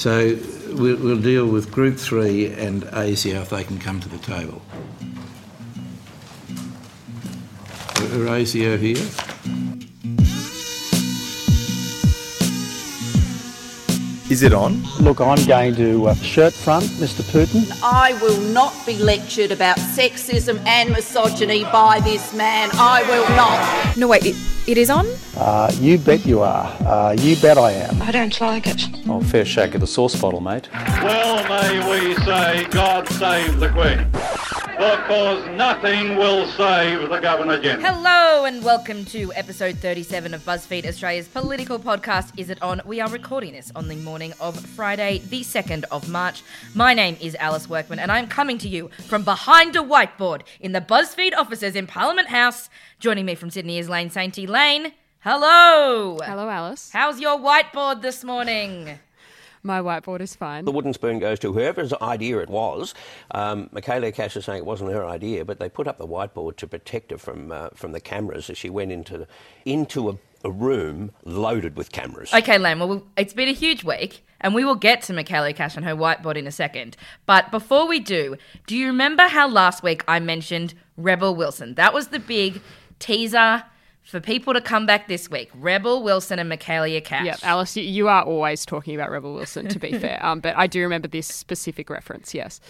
So we'll, we'll deal with Group 3 and ASIO if they can come to the table. Are ASIO here? Is it on? Look, I'm going to uh, shirt front, Mr. Putin. I will not be lectured about sexism and misogyny by this man. I will not. No, wait, it, it is on? Uh, you bet you are. Uh, you bet I am. I don't like it. Oh, fair shake of the sauce bottle, mate. Well, may we say, God save the Queen. Because nothing will save the Governor General. Hello and welcome to episode 37 of BuzzFeed Australia's political podcast Is It On? We are recording this on the morning of Friday, the 2nd of March. My name is Alice Workman and I'm coming to you from behind a whiteboard in the BuzzFeed offices in Parliament House. Joining me from Sydney is Lane Sainty. Lane, hello. Hello, Alice. How's your whiteboard this morning? My whiteboard is fine. The wooden spoon goes to whoever's idea it was. Um, Michaelia Cash is saying it wasn't her idea, but they put up the whiteboard to protect her from uh, from the cameras as she went into into a, a room loaded with cameras. Okay, Lane, well, it's been a huge week, and we will get to Michaelia Cash and her whiteboard in a second. But before we do, do you remember how last week I mentioned Rebel Wilson? That was the big teaser for people to come back this week. Rebel Wilson and Michaelia Cash. Yep, Alice, you, are always talking about Rebel Wilson, to be fair. Um, but I do remember this specific reference, yes.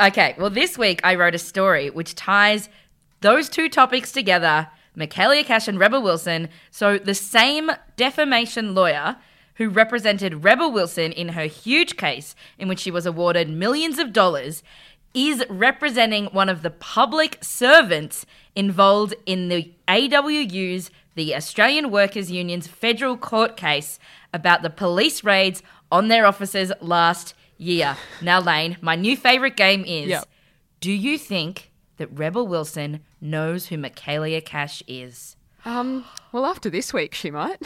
Okay, well, this week I wrote a story which ties those two topics together Michaelia Cash and Rebel Wilson. So the same defamation lawyer who represented Rebel Wilson in her huge case in which she was awarded millions of dollars is representing one of the public servants involved in the AWU's, the Australian Workers Union's federal court case about the police raids on their offices last year. Now, Lane, my new favourite game is Yep. Do you think that Rebel Wilson knows who Michaelia Cash is? Um, well, after this week, she might.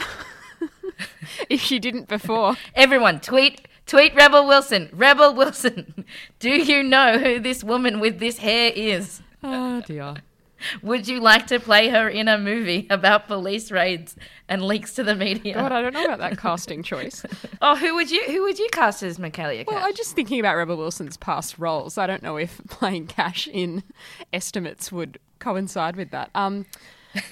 if she didn't before. Everyone, tweet. Tweet Rebel Wilson. Rebel Wilson. Do you know who this woman with this hair is? Oh, dear. Would you like to play her in a movie about police raids and leaks to the media? God, I don't know about that casting choice. oh, who would you who would you cast as Michaelia Cash? Well, I'm just thinking about Rebel Wilson's past roles. I don't know if playing Cash in estimates would coincide with that. Um,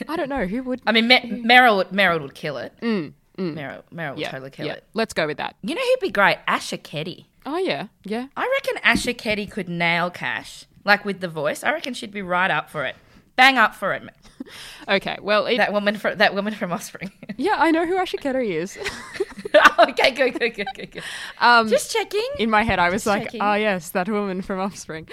I don't know. Who would. I mean, Mer- Meryl would, Meryl would kill it. Mm, Meryl, Meryl would yeah, totally kill yeah. it. Let's go with that. You know who'd be great? Asher Keddie. Oh, yeah. Yeah. I reckon Asher Keddie could nail Cash, like with the voice. I reckon she'd be right up for it. Bang up for it. Okay. Well, it, That woman from that woman from Offspring. yeah, I know who Asha Kettery is. okay, good, good, good, good, good. Um, Just checking. In my head, I was Just like, checking. oh, yes, that woman from Offspring.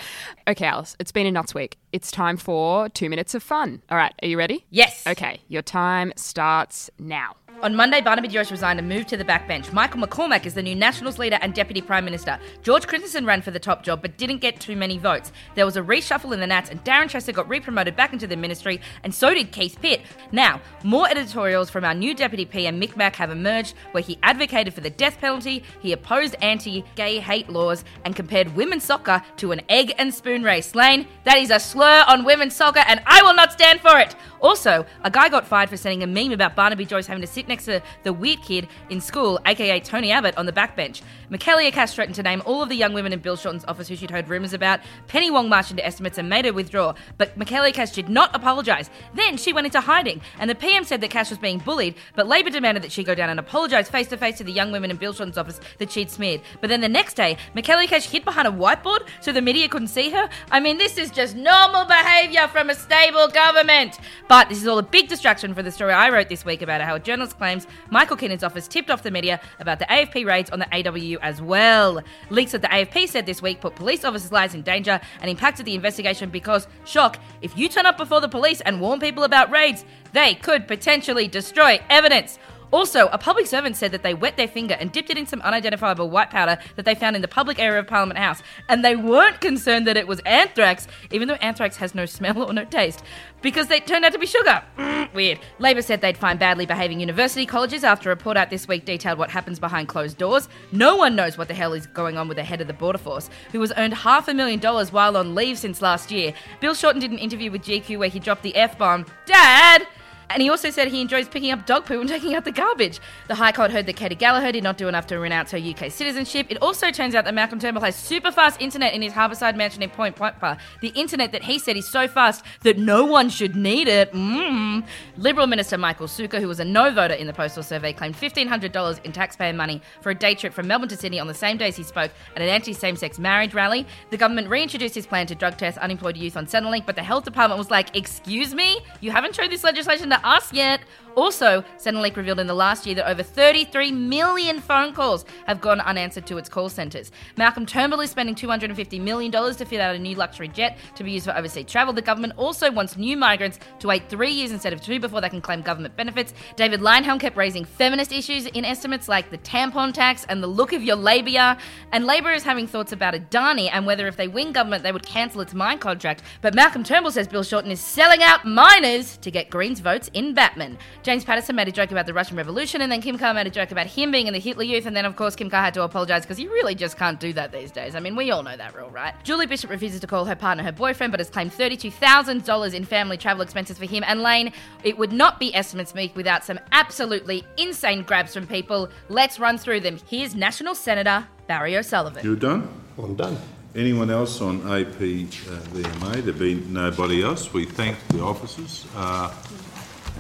Okay, Alice, it's been a nuts week. It's time for two minutes of fun. All right, are you ready? Yes. Okay, your time starts now. On Monday, Barnaby Joyce resigned and moved to the backbench. Michael McCormack is the new Nationals leader and Deputy Prime Minister. George Christensen ran for the top job but didn't get too many votes. There was a reshuffle in the Nats and Darren Chester got re-promoted back into the ministry and so did Keith Pitt. Now, more editorials from our new Deputy PM Mick Mack have emerged where he advocated for the death penalty, he opposed anti-gay hate laws and compared women's soccer to an egg and spoon race. Lane, that is a slur on women's soccer and I will not stand for it. Also, a guy got fired for sending a meme about Barnaby Joyce having to sit next to the weird kid in school, aka Tony Abbott, on the backbench. Michaelia Cash threatened to name all of the young women in Bill Shorten's office who she'd heard rumours about. Penny Wong marched into estimates and made her withdraw, but Michaelia Cash did not apologise. Then she went into hiding, and the PM said that Cash was being bullied, but Labor demanded that she go down and apologise face to face to the young women in Bill Shorten's office that she'd smeared. But then the next day, Michaelia Cash hid behind a whiteboard so the media couldn't see her. I mean, this is just normal behaviour from a stable government. But this is all a big distraction for the story I wrote this week about how a journalist claims Michael Keenan's office tipped off the media about the AFP raids on the AWU as well. Leaks that the AFP said this week put police officers' lives in danger and impacted the investigation because, shock, if you turn up before the police and warn people about raids, they could potentially destroy evidence. Also, a public servant said that they wet their finger and dipped it in some unidentifiable white powder that they found in the public area of Parliament House, and they weren't concerned that it was anthrax, even though anthrax has no smell or no taste, because they turned out to be sugar. Weird. Labor said they'd find badly behaving university colleges after a report out this week detailed what happens behind closed doors. No one knows what the hell is going on with the head of the Border Force, who has earned half a million dollars while on leave since last year. Bill Shorten did an interview with GQ where he dropped the F bomb Dad! And he also said he enjoys picking up dog poo and taking out the garbage. The High Court heard that Katy Gallagher did not do enough to renounce her UK citizenship. It also turns out that Malcolm Turnbull has super fast internet in his Harbourside mansion in Point Piper. The internet that he said is so fast that no one should need it. Mm. Liberal Minister Michael Sukkar, who was a no voter in the postal survey, claimed $1,500 in taxpayer money for a day trip from Melbourne to Sydney on the same days he spoke at an anti same sex marriage rally. The government reintroduced his plan to drug test unemployed youth on Centrelink, but the health department was like, Excuse me? You haven't showed this legislation to us yet. Also, Centrelink revealed in the last year that over 33 million phone calls have gone unanswered to its call centres. Malcolm Turnbull is spending $250 million to fit out a new luxury jet to be used for overseas travel. The government also wants new migrants to wait three years instead of two before they can claim government benefits. David Leyonhjelm kept raising feminist issues in estimates like the tampon tax and the look of your labia. And Labor is having thoughts about Adani and whether if they win government they would cancel its mine contract. But Malcolm Turnbull says Bill Shorten is selling out miners to get Greens votes in Batman. James Paterson made a joke about the Russian Revolution, and then Kim Carr made a joke about him being in the Hitler Youth, and then of course Kim Carr had to apologise because you really just can't do that these days. I mean, we all know that rule, right? Julie Bishop refuses to call her partner her boyfriend, but has claimed $32,000 in family travel expenses for him and Lane. It would not be estimates week without some absolutely insane grabs from people. Let's run through them. Here's National Senator Barry O'Sullivan. You're done? I'm done. Anyone else on AP uh, VMA? There be nobody else. We thank the officers. Uh,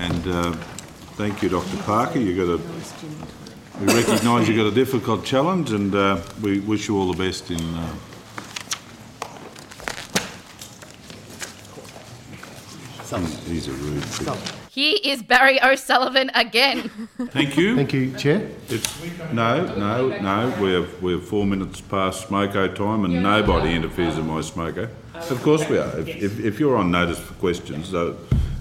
and uh, thank you, Dr Parker. You got a, we recognise you've got a difficult challenge and uh, we wish you all the best in uh, He's a rude prick. Here is Barry O'Sullivan again. Thank you. Thank you, Chair. It's, no, no, no. We're, we're four minutes past smoko time and nobody interferes in my smoko. Of course we are. If, if, if you're on notice for questions, though,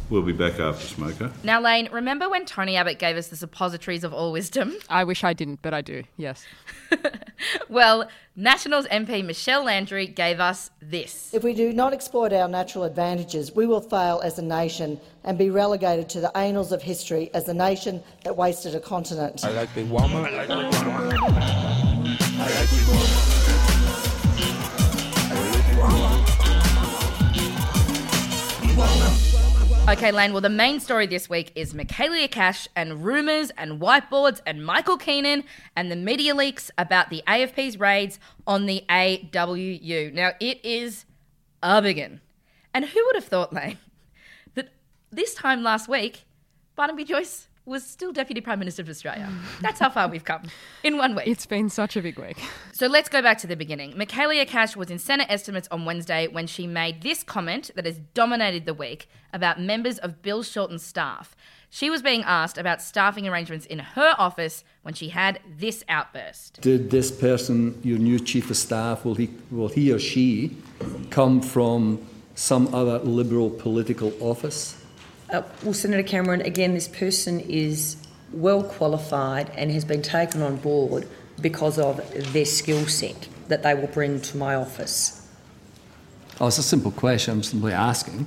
we'll be back after Smoker. Now, Lane, remember when Tony Abbott gave us the suppositories of all wisdom? I wish I didn't, but I do, yes. Well, Nationals MP Michelle Landry gave us this. If we do not exploit our natural advantages, we will fail as a nation and be relegated to the annals of history as the nation that wasted a continent. I like Big Mama. I like Big Mama. I like Big Mama. Okay, Lane, well, the main story this week is Michaelia Cash and rumours and whiteboards and Michael Keenan and the media leaks about the AFP's raids on the AWU. Now, it is a biggin. And who would have thought, Lane, that this time last week, Barnaby Joyce was still Deputy Prime Minister of Australia? That's how far we've come in one week. It's been such a big week. So let's go back to the beginning. Michaelia Cash was in Senate estimates on Wednesday when she made this comment that has dominated the week about members of Bill Shorten's staff. She was being asked about staffing arrangements in her office when she had this outburst. Did this person, your new chief of staff, will he, will he or she come from some other Liberal political office? Uh, well, Senator Cameron, again, this person is well qualified and has been taken on board because of their skill set that they will bring to my office. Oh, it's a simple question. I'm simply asking.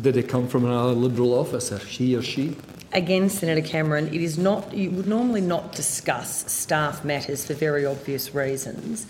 Did it come from another Liberal officer, he or she? Again, Senator Cameron, it is not, you would normally not discuss staff matters for very obvious reasons.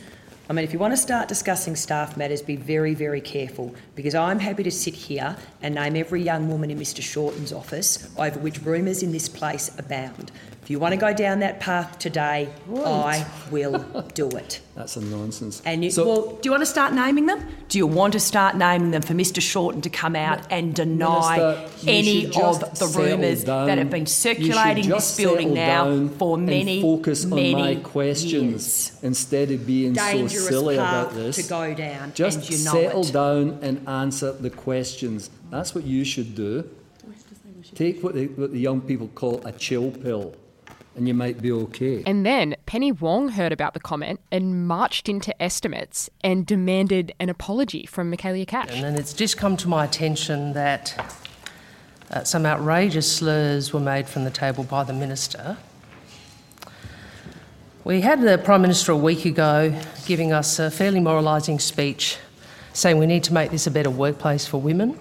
I mean, if you want to start discussing staff matters, be very, very careful because I'm happy to sit here and name every young woman in Mr. Shorten's office over which rumours in this place abound. If you want to go down that path today, I will do it. That's a nonsense. And you, So- well, do you want to start naming them? Do you want to start naming them for Mr. Shorten to come out and deny Minister, any of the rumours that have been circulating this building now down for and many, focus many on my questions years? instead of being Dangerous so silly path about this. to go down, Just and you know settle it. down and answer the questions. That's what you should do. Take what the, what the young people call a chill pill, and you might be okay. And then Penny Wong heard about the comment and marched into estimates and demanded an apology from Michaelia Cash. And then it's just come to my attention that uh, some outrageous slurs were made from the table by the minister. We had the Prime Minister a week ago giving us a fairly moralising speech saying we need to make this a better workplace for women.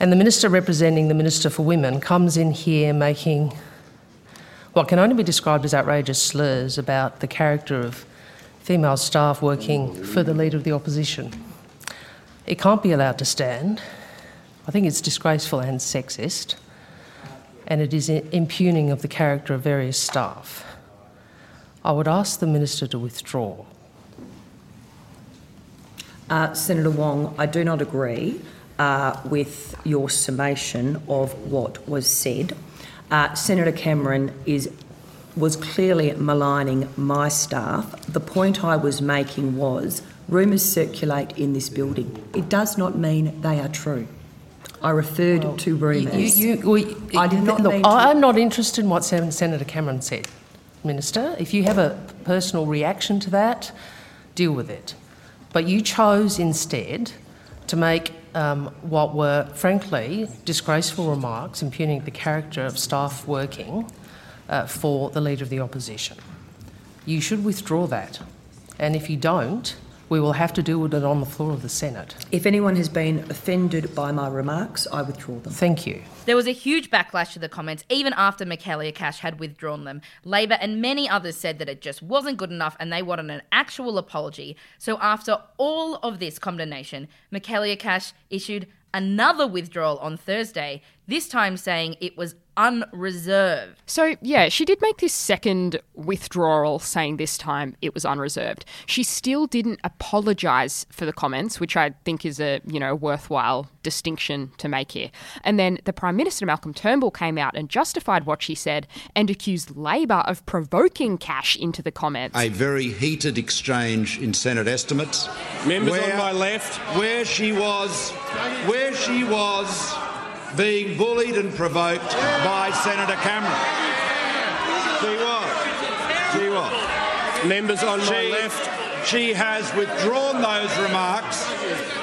And the Minister representing the Minister for Women comes in here making what can only be described as outrageous slurs about the character of female staff working for the Leader of the Opposition. It can't be allowed to stand. I think it's disgraceful and sexist. and it is impugning of the character of various staff. I would ask the Minister to withdraw. Uh, Senator Wong, I do not agree uh, with your summation of what was said. Uh, Senator Cameron is was clearly maligning my staff. The point I was making was rumours circulate in this building. It does not mean they are true. I referred Well, to rumours. You, you, we- I did not look, I'm not interested in what Sen- Senator Cameron said, Minister. If you have a personal reaction to that, deal with it. But you chose instead to make um, what were, frankly, disgraceful remarks impugning the character of staff working uh, for the Leader of the Opposition. You should withdraw that. And if you don't, we will have to deal with it on the floor of the Senate. If anyone has been offended by my remarks, I withdraw them. Thank you. There was a huge backlash to the comments, even after Michaelia Cash had withdrawn them. Labor and many others said that it just wasn't good enough and they wanted an actual apology. So, after all of this condemnation, Michaelia Cash issued another withdrawal on Thursday, this time saying it was unreserved. So, yeah, she did make this second withdrawal, saying this time it was unreserved. She still didn't apologise for the comments, which I think is a, you know, worthwhile distinction to make here. And then the Prime Minister, Malcolm Turnbull, came out and justified what she said and accused Labor of provoking Cash into the comments. a very heated exchange in Senate estimates. Members on my left. Where she was, where she was being bullied and provoked by Senator Cameron. She was. She was. Members on my left. She has withdrawn those remarks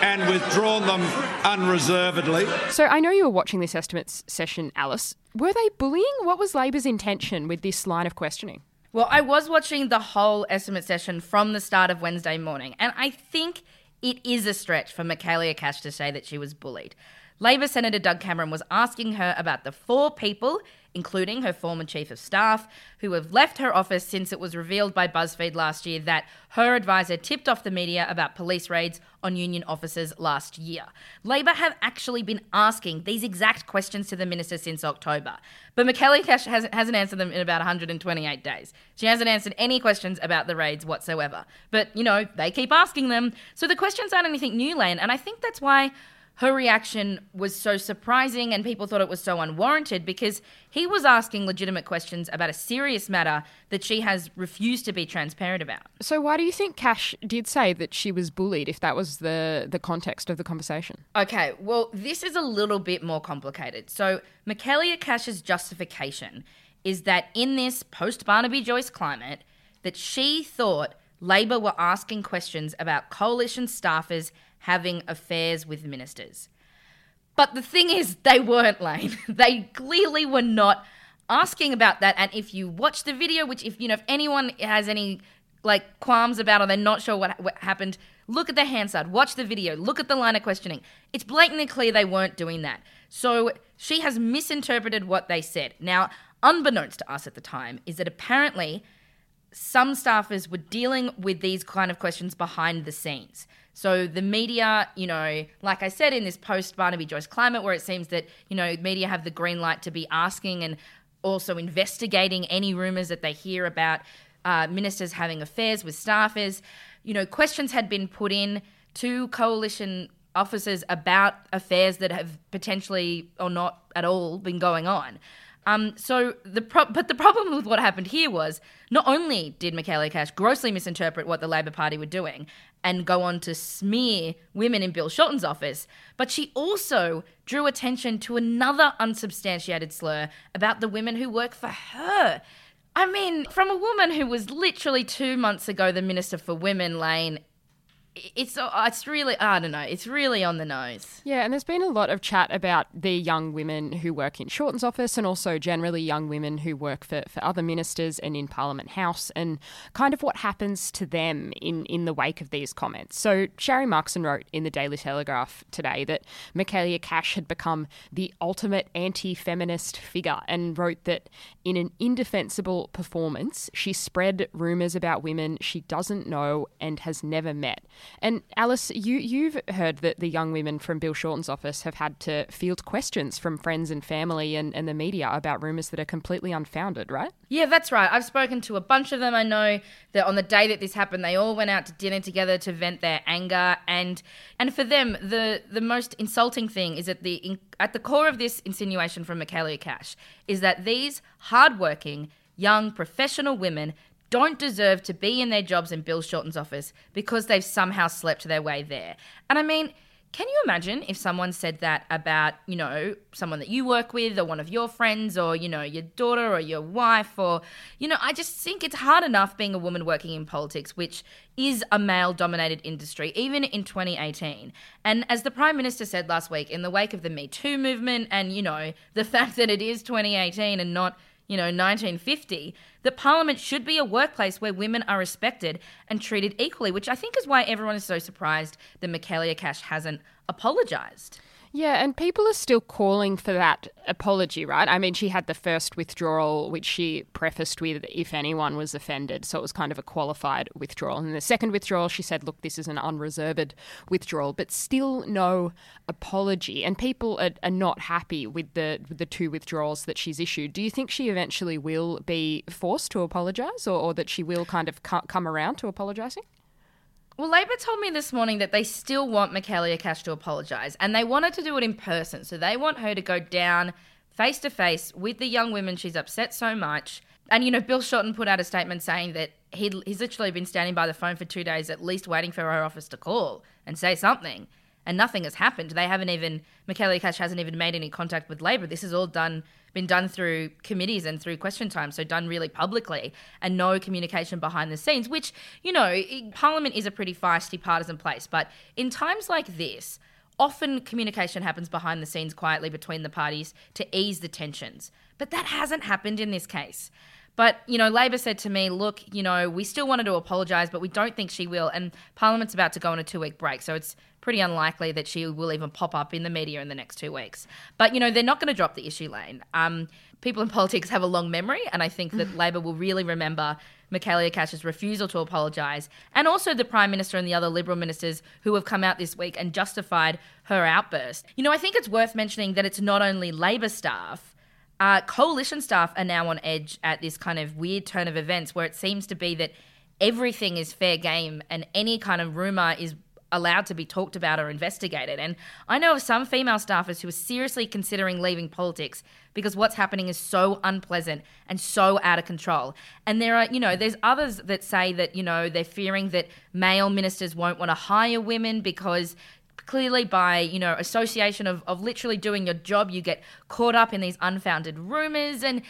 and withdrawn them unreservedly. So I know you were watching this estimates session, Alice. Were they bullying? What was Labor's intention with this line of questioning? Well, I was watching the whole estimate session from the start of Wednesday morning, and I think it is a stretch for Michaelia Cash to say that she was bullied. Labor Senator Doug Cameron was asking her about the four people, including her former chief of staff, who have left her office since it was revealed by BuzzFeed last year that her advisor tipped off the media about police raids on union officers last year. Labor have actually been asking these exact questions to the minister since October, but Cash hasn't, hasn't answered them in about 128 days. She hasn't answered any questions about the raids whatsoever. But, you know, they keep asking them. So the questions aren't anything new, Lane, and I think that's why her reaction was so surprising and people thought it was so unwarranted because he was asking legitimate questions about a serious matter that she has refused to be transparent about. So why do you think Cash did say that she was bullied if that was the, the context of the conversation? Okay, well, this is a little bit more complicated. So, Michaelia Cash's justification is that in this post Barnaby Joyce climate, that she thought Labor were asking questions about coalition staffers having affairs with ministers. But the thing is, they weren't, Lane. they clearly were not asking about that. And if you watch the video, which if you know if anyone has any like qualms about or they're not sure what, what happened, look at the Hansard, watch the video, look at the line of questioning. It's blatantly clear they weren't doing that. So she has misinterpreted what they said. Now, unbeknownst to us at the time, is that apparently some staffers were dealing with these kind of questions behind the scenes. So the media, you know, like I said in this post Barnaby Joyce climate, where it seems that, you know, media have the green light to be asking and also investigating any rumours that they hear about uh, ministers having affairs with staffers. You know, questions had been put in to coalition officers about affairs that have potentially or not at all been going on. Um, so the pro- but the problem with what happened here was not only did Michaelia Cash grossly misinterpret what the Labor Party were doing and go on to smear women in Bill Shorten's office, but she also drew attention to another unsubstantiated slur about the women who work for her. I mean, from a woman who was literally two months ago the Minister for Women, Lane, it's uh, it's really I don't know. It's really on the nose. Yeah, and there's been a lot of chat about the young women who work in Shorten's office and also generally young women who work for, for other ministers and in Parliament House and kind of what happens to them in, in the wake of these comments. So Sharri Markson wrote in the Daily Telegraph today that Michaelia Cash had become the ultimate anti-feminist figure and wrote that in an indefensible performance, she spread rumours about women she doesn't know and has never met. And Alice, you you've heard that the young women from Bill Shorten's office have had to field questions from friends and family and, and the media about rumours that are completely unfounded, right? Yeah, that's right. I've spoken to a bunch of them. I know that on the day that this happened, they all went out to dinner together to vent their anger, and and for them, the the most insulting thing is that the at the core of this insinuation from Michaelia Cash is that these hardworking young professional women don't deserve to be in their jobs in Bill Shorten's office because they've somehow slept their way there. And I mean, can you imagine if someone said that about, you know, someone that you work with or one of your friends or, you know, your daughter or your wife or, you know, I just think it's hard enough being a woman working in politics, which is a male dominated industry, even in 2018. And as the Prime Minister said last week, in the wake of the Me Too movement and, you know, the fact that it is 2018 and not you know, 1950, that Parliament should be a workplace where women are respected and treated equally, which I think is why everyone is so surprised that Michaelia Cash hasn't apologised. Yeah, and people are still calling for that apology, right? I mean, she had the first withdrawal, which she prefaced with, if anyone was offended. So it was kind of a qualified withdrawal. And the second withdrawal, she said, look, this is an unreserved withdrawal, but still no apology. And people are, are not happy with the, with the two withdrawals that she's issued. Do you think she eventually will be forced to apologise or, or that she will kind of come around to apologising? Well, Labor told me this morning that they still want Michaelia Cash to apologise and they wanted to do it in person. So they want her to go down face to face with the young women she's upset so much. And, you know, Bill Shorten put out a statement saying that he'd, he's literally been standing by the phone for two days, at least waiting for her office to call and say something. And nothing has happened. They haven't even, Michaelia Cash hasn't even made any contact with Labor. This is all done been done through committees and through question time, so done really publicly, and no communication behind the scenes, which, you know, Parliament is a pretty feisty partisan place. But in times like this, often communication happens behind the scenes quietly between the parties to ease the tensions. But that hasn't happened in this case. But, you know, Labor said to me, look, you know, we still wanted to apologise, but we don't think she will. And Parliament's about to go on a two week break. So it's pretty unlikely that she will even pop up in the media in the next two weeks. But, you know, they're not going to drop the issue lane. Um, people in politics have a long memory, and I think that Labor will really remember Michaelia Cash's refusal to apologise, and also the Prime Minister and the other Liberal ministers who have come out this week and justified her outburst. You know, I think it's worth mentioning that it's not only Labor staff. Uh, coalition staff are now on edge at this kind of weird turn of events where it seems to be that everything is fair game and any kind of rumour is allowed to be talked about or investigated. And I know of some female staffers who are seriously considering leaving politics because what's happening is so unpleasant and so out of control. And there are, you know, there's others that say that, you know, they're fearing that male ministers won't want to hire women because clearly by you know association of, of literally doing your job you get caught up in these unfounded rumors and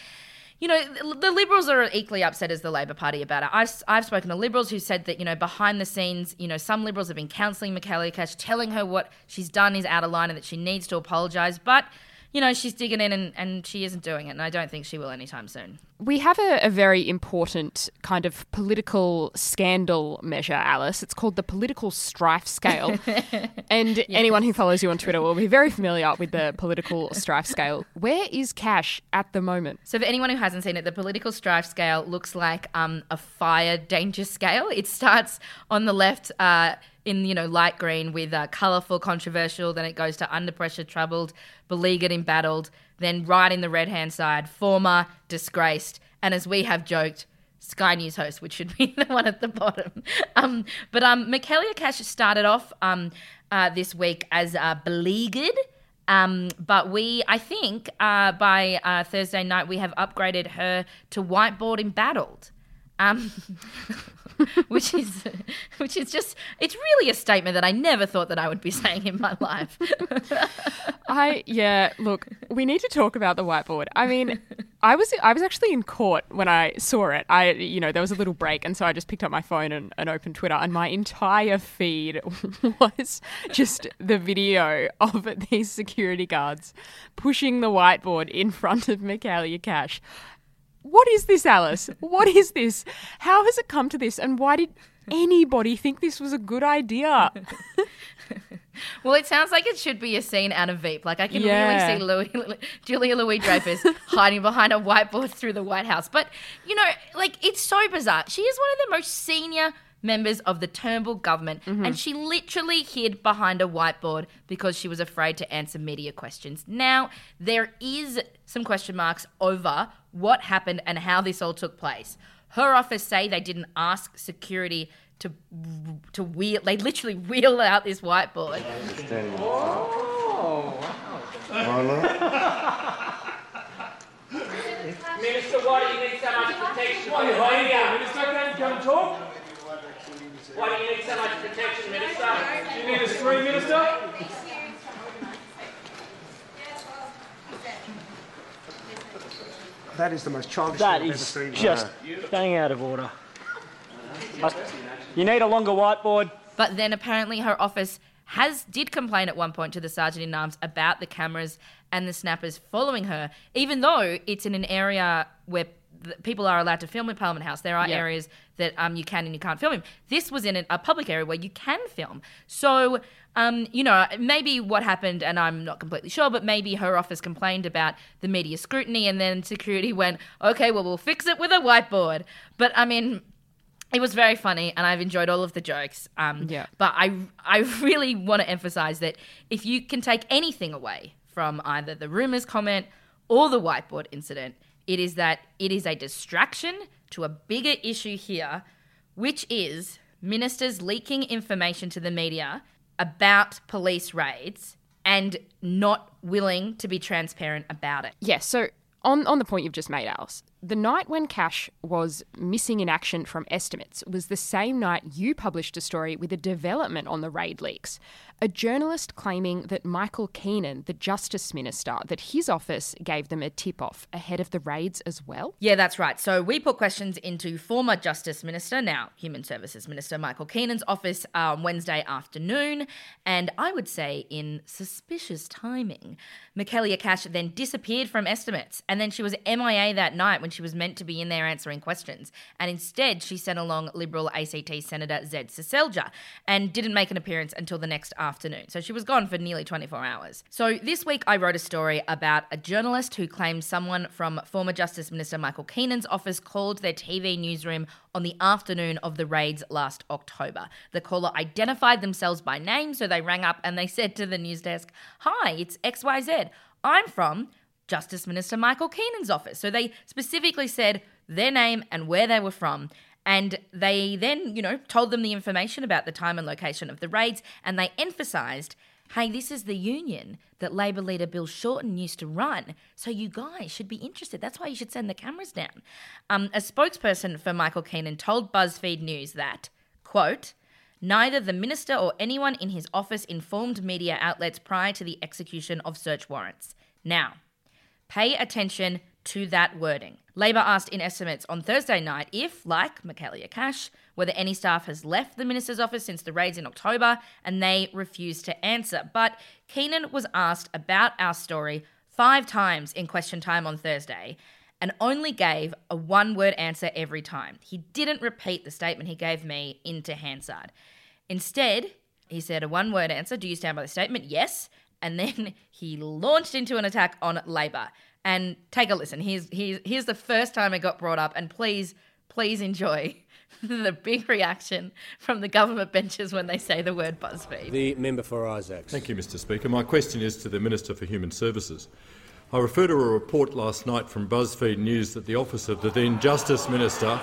you know, the Liberals are equally upset as the Labor Party about it. I've, I've spoken to Liberals who said that, you know, behind the scenes, you know, some Liberals have been counselling Michaelia Cash, telling her what she's done is out of line and that she needs to apologise. But you know, she's digging in and, and she isn't doing it. And I don't think she will anytime soon. We have a, a, very important kind of political scandal measure, Alice. It's called the political strife scale. and yes. anyone who follows you on Twitter will be very familiar with the political strife scale. Where is Cash at the moment? So, for anyone who hasn't seen it, the political strife scale looks like um, a fire danger scale. It starts on the left. Uh, in you know light green with uh, colourful, controversial. Then it goes to under pressure, troubled, beleaguered, embattled. Then right in the red hand side, former, disgraced, and as we have joked, Sky News host, which should be the one at the bottom. Um, but um, Cash started off um, uh, this week as uh, beleaguered. Um, but we, I think, uh, by uh, Thursday night, we have upgraded her to whiteboard embattled. Um, which is which is just it's really a statement that I never thought that I would be saying in my life. I yeah, look, we need to talk about the whiteboard. I mean, I was I was actually in court when I saw it. I you know, there was a little break and so I just picked up my phone and, and opened Twitter and my entire feed was just the video of these security guards pushing the whiteboard in front of Michaelia Cash what is this, Alice? What is this? How has it come to this? And why did anybody think this was a good idea? well, it sounds like it should be a scene out of Veep. Like I can yeah. really see Louis, Julia Louis Dreyfus hiding behind a whiteboard through the White House. But you know, like it's so bizarre. She is one of the most senior members of the Turnbull government, mm-hmm. and she literally hid behind a whiteboard because she was afraid to answer media questions. Now, there is some question marks over what happened and how this all took place. Her office say they didn't ask security to to wheel. They literally wheel out this whiteboard. Minister, why do you need so much protection? Why are you here? Minister, can you come and talk? Why do you need so much protection, Minister? Do You need a screen, Minister? That is the most childish That thing I've is ever seen. just staying out of order. You need a longer whiteboard. But then apparently her office has did complain at one point to the sergeant in arms about the cameras and the snappers following her, even though it's in an area where th- people are allowed to film in Parliament House. There are Yeah. areas that um, you can and you can't film in. This was in a, a public area where you can film. So, um, you know, maybe what happened, and I'm not completely sure, but maybe her office complained about the media scrutiny, and then security went, okay, well, we'll fix it with a whiteboard. But I mean, it was very funny, and I've enjoyed all of the jokes. Um, Yeah. But I, I really want to emphasize that if you can take anything away from either the rumors comment or the whiteboard incident, it is that it is a distraction to a bigger issue here, which is ministers leaking information to the media about police raids and not willing to be transparent about it. Yes, so on, on the point you've just made, Alice, the night when Cash was missing in action from estimates was the same night you published a story with a development on the raid leaks. A journalist claiming that Michael Keenan, the Justice Minister, that his office gave them a tip off ahead of the raids as well. Yeah, that's right. So we put questions into former Justice Minister, now Human Services Minister Michael Keenan's office on Wednesday afternoon, and I would say in suspicious timing. Michaelia Cash then disappeared from estimates, and then she was MIA that night when she was meant to be in there answering questions. And instead, she sent along Liberal ACT Senator Zed Seselja and didn't make an appearance until the next afternoon. So she was gone for nearly 24 hours. So this week, I wrote a story about a journalist who claims someone from former Justice Minister Michael Keenan's office called their TV newsroom on the afternoon of the raids last October. The caller identified themselves by name, so they rang up and they said to the news desk, Hi, it's XYZ. I'm from Justice Minister Michael Keenan's office. So they specifically said their name and where they were from. And they then, you know, told them the information about the time and location of the raids, and they emphasised hey, this is the union that Labor leader Bill Shorten used to run. So you guys should be interested. That's why you should send the cameras down. Um, a spokesperson for Michael Keenan told BuzzFeed News that, quote, Neither the minister or anyone in his office informed media outlets prior to the execution of search warrants. Now, pay attention to that wording. Labor asked in estimates on Thursday night if, like Michaelia Cash, whether any staff has left the minister's office since the raids in October, and they refused to answer. But Keenan was asked about our story five times in question time on Thursday and only gave a one word answer every time. He didn't repeat the statement he gave me into Hansard. Instead, he said a one word answer Do you stand by the statement? Yes. And then he launched into an attack on Labor. And take a listen. Here's, here's, here's the first time it got brought up. And please, please enjoy the big reaction from the government benches when they say the word BuzzFeed. The member for Isaacs. Thank you, Mr Speaker. My question is to the Minister for Human Services. I refer to a report last night from BuzzFeed News that the office of the then Justice Minister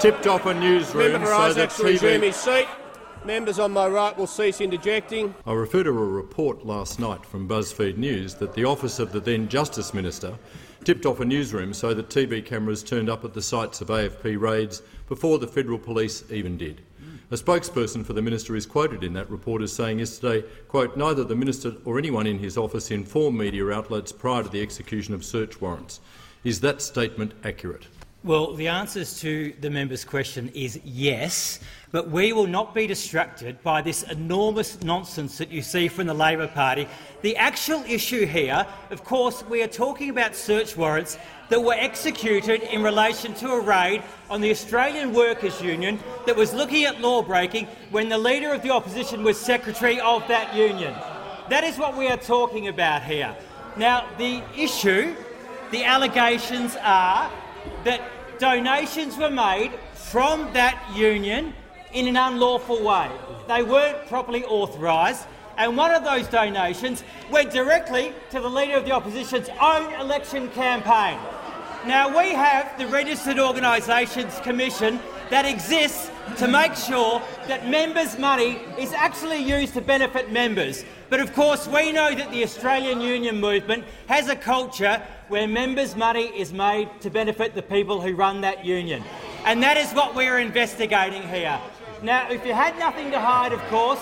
tipped off a newsroom Member so that Isaacs will resume TV... his seat. Members on my right will cease interjecting. I refer to a report last night from BuzzFeed News that the office of the then Justice Minister tipped off a newsroom so that TV cameras turned up at the sites of AFP raids before the federal police even did. A spokesperson for the minister is quoted in that report as saying yesterday, quote, neither the minister or anyone in his office informed media outlets prior to the execution of search warrants. Is that statement accurate? Well, the answers to the member's question is yes, but we will not be distracted by this enormous nonsense that you see from the Labor Party. The actual issue here, of course, we are talking about search warrants that were executed in relation to a raid on the Australian Workers' Union that was looking at law breaking when the Leader of the Opposition was Secretary of that union. That is what we are talking about here. Now, the issue, the allegations are that donations were made from that union in an unlawful way. They weren't properly authorised, and one of those donations went directly to the Leader of the Opposition's own election campaign. Now, we have the Registered Organisations Commission that exists to make sure that members' money is actually used to benefit members. But of course, we know that the Australian Union movement has a culture where members' money is made to benefit the people who run that union. And that is what we're investigating here. Now, if you had nothing to hide, of course,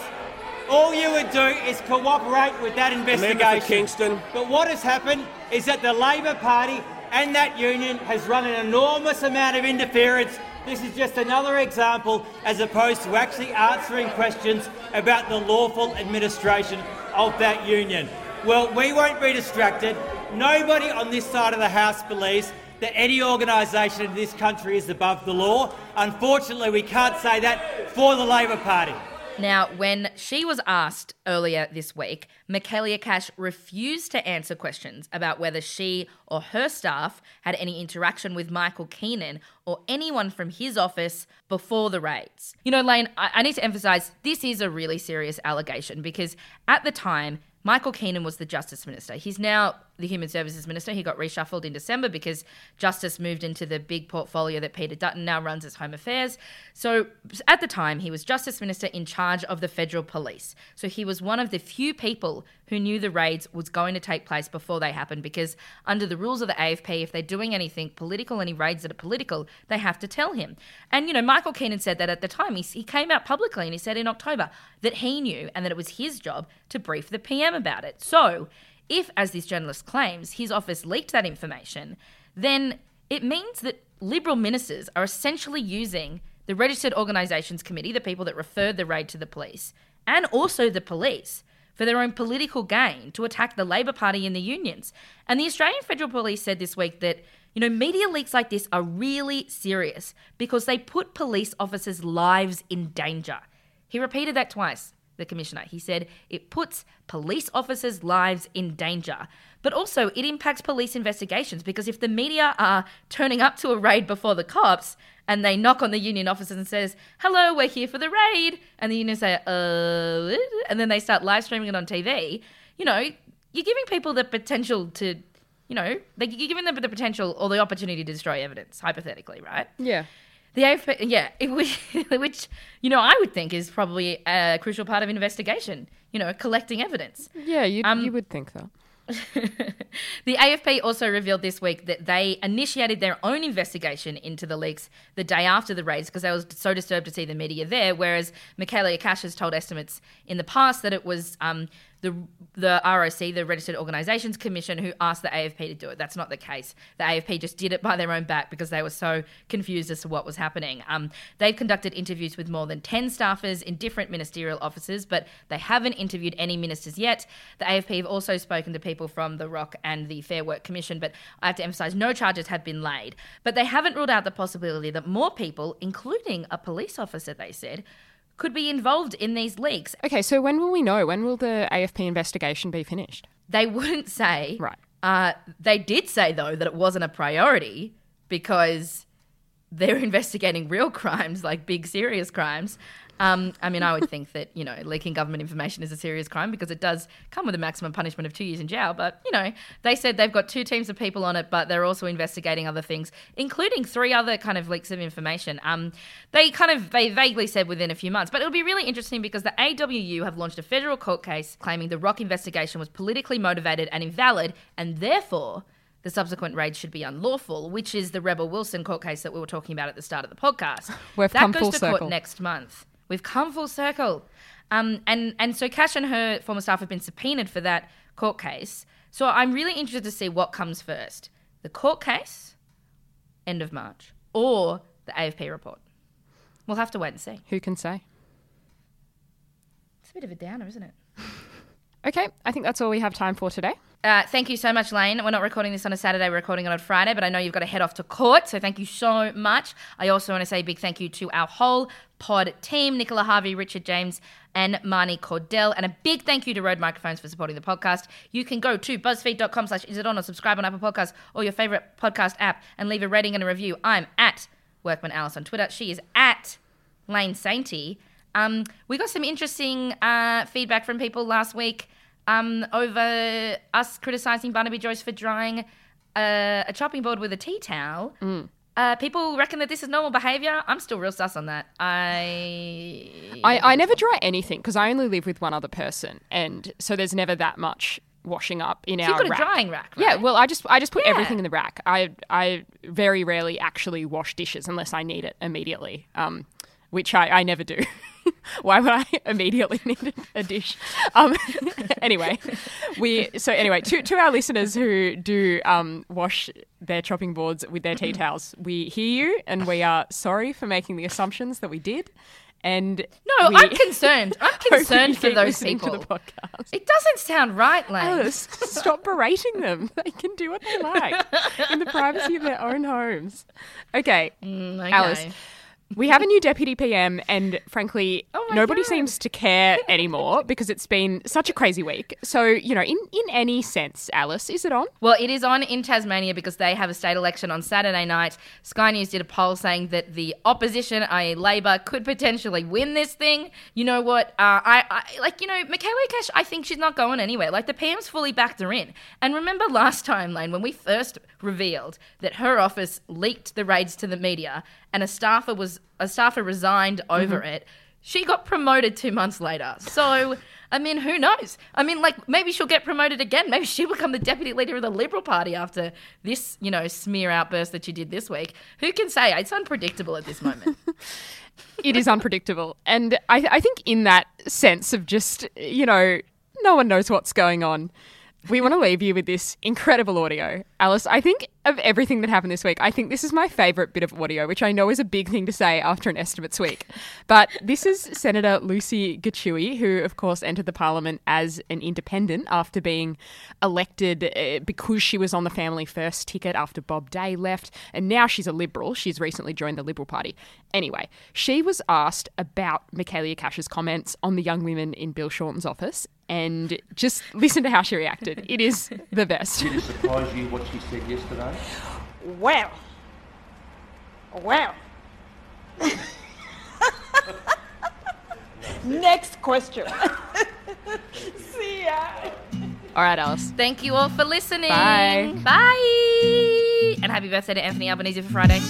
all you would do is cooperate with that investigation. Kingston. But what has happened is that the Labor Party and that union has run an enormous amount of interference. This is just another example as opposed to actually answering questions about the lawful administration of that union. Well, we won't be distracted. Nobody on this side of the House believes that any organisation in this country is above the law. Unfortunately, we can't say that for the Labor Party. Now, when she was asked earlier this week, Michaelia Cash refused to answer questions about whether she or her staff had any interaction with Michael Keenan or anyone from his office before the raids. You know, Lane, I, I need to emphasize this is a really serious allegation because at the time, Michael Keenan was the Justice Minister. He's now the Human Services Minister. He got reshuffled in December because Justice moved into the big portfolio that Peter Dutton now runs as Home Affairs. So at the time, he was Justice Minister in charge of the federal police. So he was one of the few people who knew the raids was going to take place before they happened because under the rules of the AFP, if they're doing anything political, any raids that are political, they have to tell him. And, you know, Michael Keenan said that at the time. He, he came out publicly and he said in October that he knew and that it was his job to brief the PM about it. So if, as this journalist claims, his office leaked that information, then it means that Liberal ministers are essentially using the Registered Organisations Committee, the people that referred the raid to the police, and also the police for their own political gain to attack the Labor Party and the unions. And the Australian Federal Police said this week that, you know, media leaks like this are really serious because they put police officers' lives in danger. He repeated that twice the commissioner. He said it puts police officers' lives in danger. But also, it impacts police investigations because if the media are turning up to a raid before the cops and they knock on the union officers and says, "Hello, we're here for the raid," and the union say, "Uh," and then they start live streaming it on TV, you know, you're giving people the potential to, you know, you're giving them the potential or the opportunity to destroy evidence, hypothetically, right? Yeah. The AFP, yeah, which, which you know I would think is probably a crucial part of investigation. You know, collecting evidence. Yeah, you Um, you would think that. The AFP also revealed this week that they initiated their own investigation into the leaks the day after the raids because they were so disturbed to see the media there. Whereas Michaelia Cash has told estimates in the past that it was um, the the ROC, the Registered Organisations Commission, who asked the AFP to do it. That's not the case. The AFP just did it by their own back because they were so confused as to what was happening. Um, they've conducted interviews with more than 10 staffers in different ministerial offices, but they haven't interviewed any ministers yet. The AFP have also spoken to people from the ROC and the Fair Work Commission, but I have to emphasise no charges have been laid. But they haven't ruled out the possibility that more people, including a police officer, they said, could be involved in these leaks. Okay, so when will we know? When will the AFP investigation be finished? They wouldn't say. Right. Uh, they did say, though, that it wasn't a priority because they're investigating real crimes, like big, serious crimes. Um, I mean, I would think that, you know, leaking government information is a serious crime because it does come with a maximum punishment of two years in jail. But, you know, they said they've got two teams of people on it, but they're also investigating other things, including three other kind of leaks of information. Um, they kind of they vaguely said within a few months. But it'll be really interesting because the AWU have launched a federal court case claiming the ROC investigation was politically motivated and invalid, and therefore the subsequent raid should be unlawful, which is the Rebel Wilson court case that we were talking about at the start of the podcast. We've that goes full to circle. court next month. We've come full circle. Um, and, and so Cash and her former staff have been subpoenaed for that court case. So I'm really interested to see what comes first the court case, end of March, or the AFP report. We'll have to wait and see. Who can say? It's a bit of a downer, isn't it? Okay, I think that's all we have time for today. Uh, thank you so much, Lane. We're not recording this on a Saturday, we're recording it on a Friday, but I know you've got to head off to court, so thank you so much. I also want to say a big thank you to our whole pod team Nicola Harvey, Richard James, and Marnie Cordell. And a big thank you to Rode Microphones for supporting the podcast. You can go to buzzfeed.com slash is it on or subscribe on Apple Podcasts or your favorite podcast app and leave a rating and a review. I'm at Workman Alice on Twitter. She is at Lane Sainty. Um, we got some interesting uh, feedback from people last week um, over us criticising Barnaby Joyce for drying uh, a chopping board with a tea towel. Uh, people reckon that this is normal behaviour. I'm still real sus on that. I I, I never dry anything because I only live with one other person, and so there's never that much washing up in So our you've got a rack. drying rack, Yeah, well, I just I just put Yeah. everything in the rack. I I very rarely actually wash dishes unless I need it immediately, um, which I, I never do. Why would I immediately need a dish? Um, anyway, we so anyway to to our listeners who do um, wash their chopping boards with their tea towels, we hear you and we are sorry for making the assumptions that we did. And No, I'm concerned. I'm concerned for those people. To the podcast. It doesn't sound right, Lane. Alice, stop berating them. They can do what they like in the privacy of their own homes. Okay, Mm, okay. Alice. We have a new deputy PM, and frankly, Oh nobody seems to care anymore because it's been such a crazy week. So, you know, in, in any sense, Alice, is it on? Well, it is on in Tasmania because they have a state election on Saturday night. Sky News did a poll saying that the opposition, i.e., Labor, could potentially win this thing. You know what? Uh, I, I like you know Michaelia Cash. I think she's not going anywhere. Like the PM's fully backed her in. And remember last time, Lane, when we first revealed that her office leaked the raids to the media, and a staffer was a staffer resigned over Mhm. it. She got promoted two months later. So, I mean, who knows? I mean, like, maybe she'll get promoted again. Maybe she'll become the deputy leader of the Liberal Party after this, you know, smear outburst that she did this week. Who can say? It's unpredictable at this moment. It is unpredictable. And I, I think, in that sense of just, you know, no one knows what's going on, we want to leave you with this incredible audio. Alice, I think of everything that happened this week, I think this is my favourite bit of audio, which I know is a big thing to say after an estimates week. But this is Senator Lucy Gichuhi, who, of course, entered the parliament as an independent after being elected uh, because she was on the Family First ticket after Bob Day left. And now she's a Liberal. She's recently joined the Liberal Party. Anyway, she was asked about Michaelia Cash's comments on the young women in Bill Shorten's office. And just listen to how she reacted. It is the best. Did it surprise you what she said yesterday? Well. Well. Next question. See ya. All right, Alice. Thank you all for listening. Bye. Bye. And happy birthday to Anthony Albanese for Friday.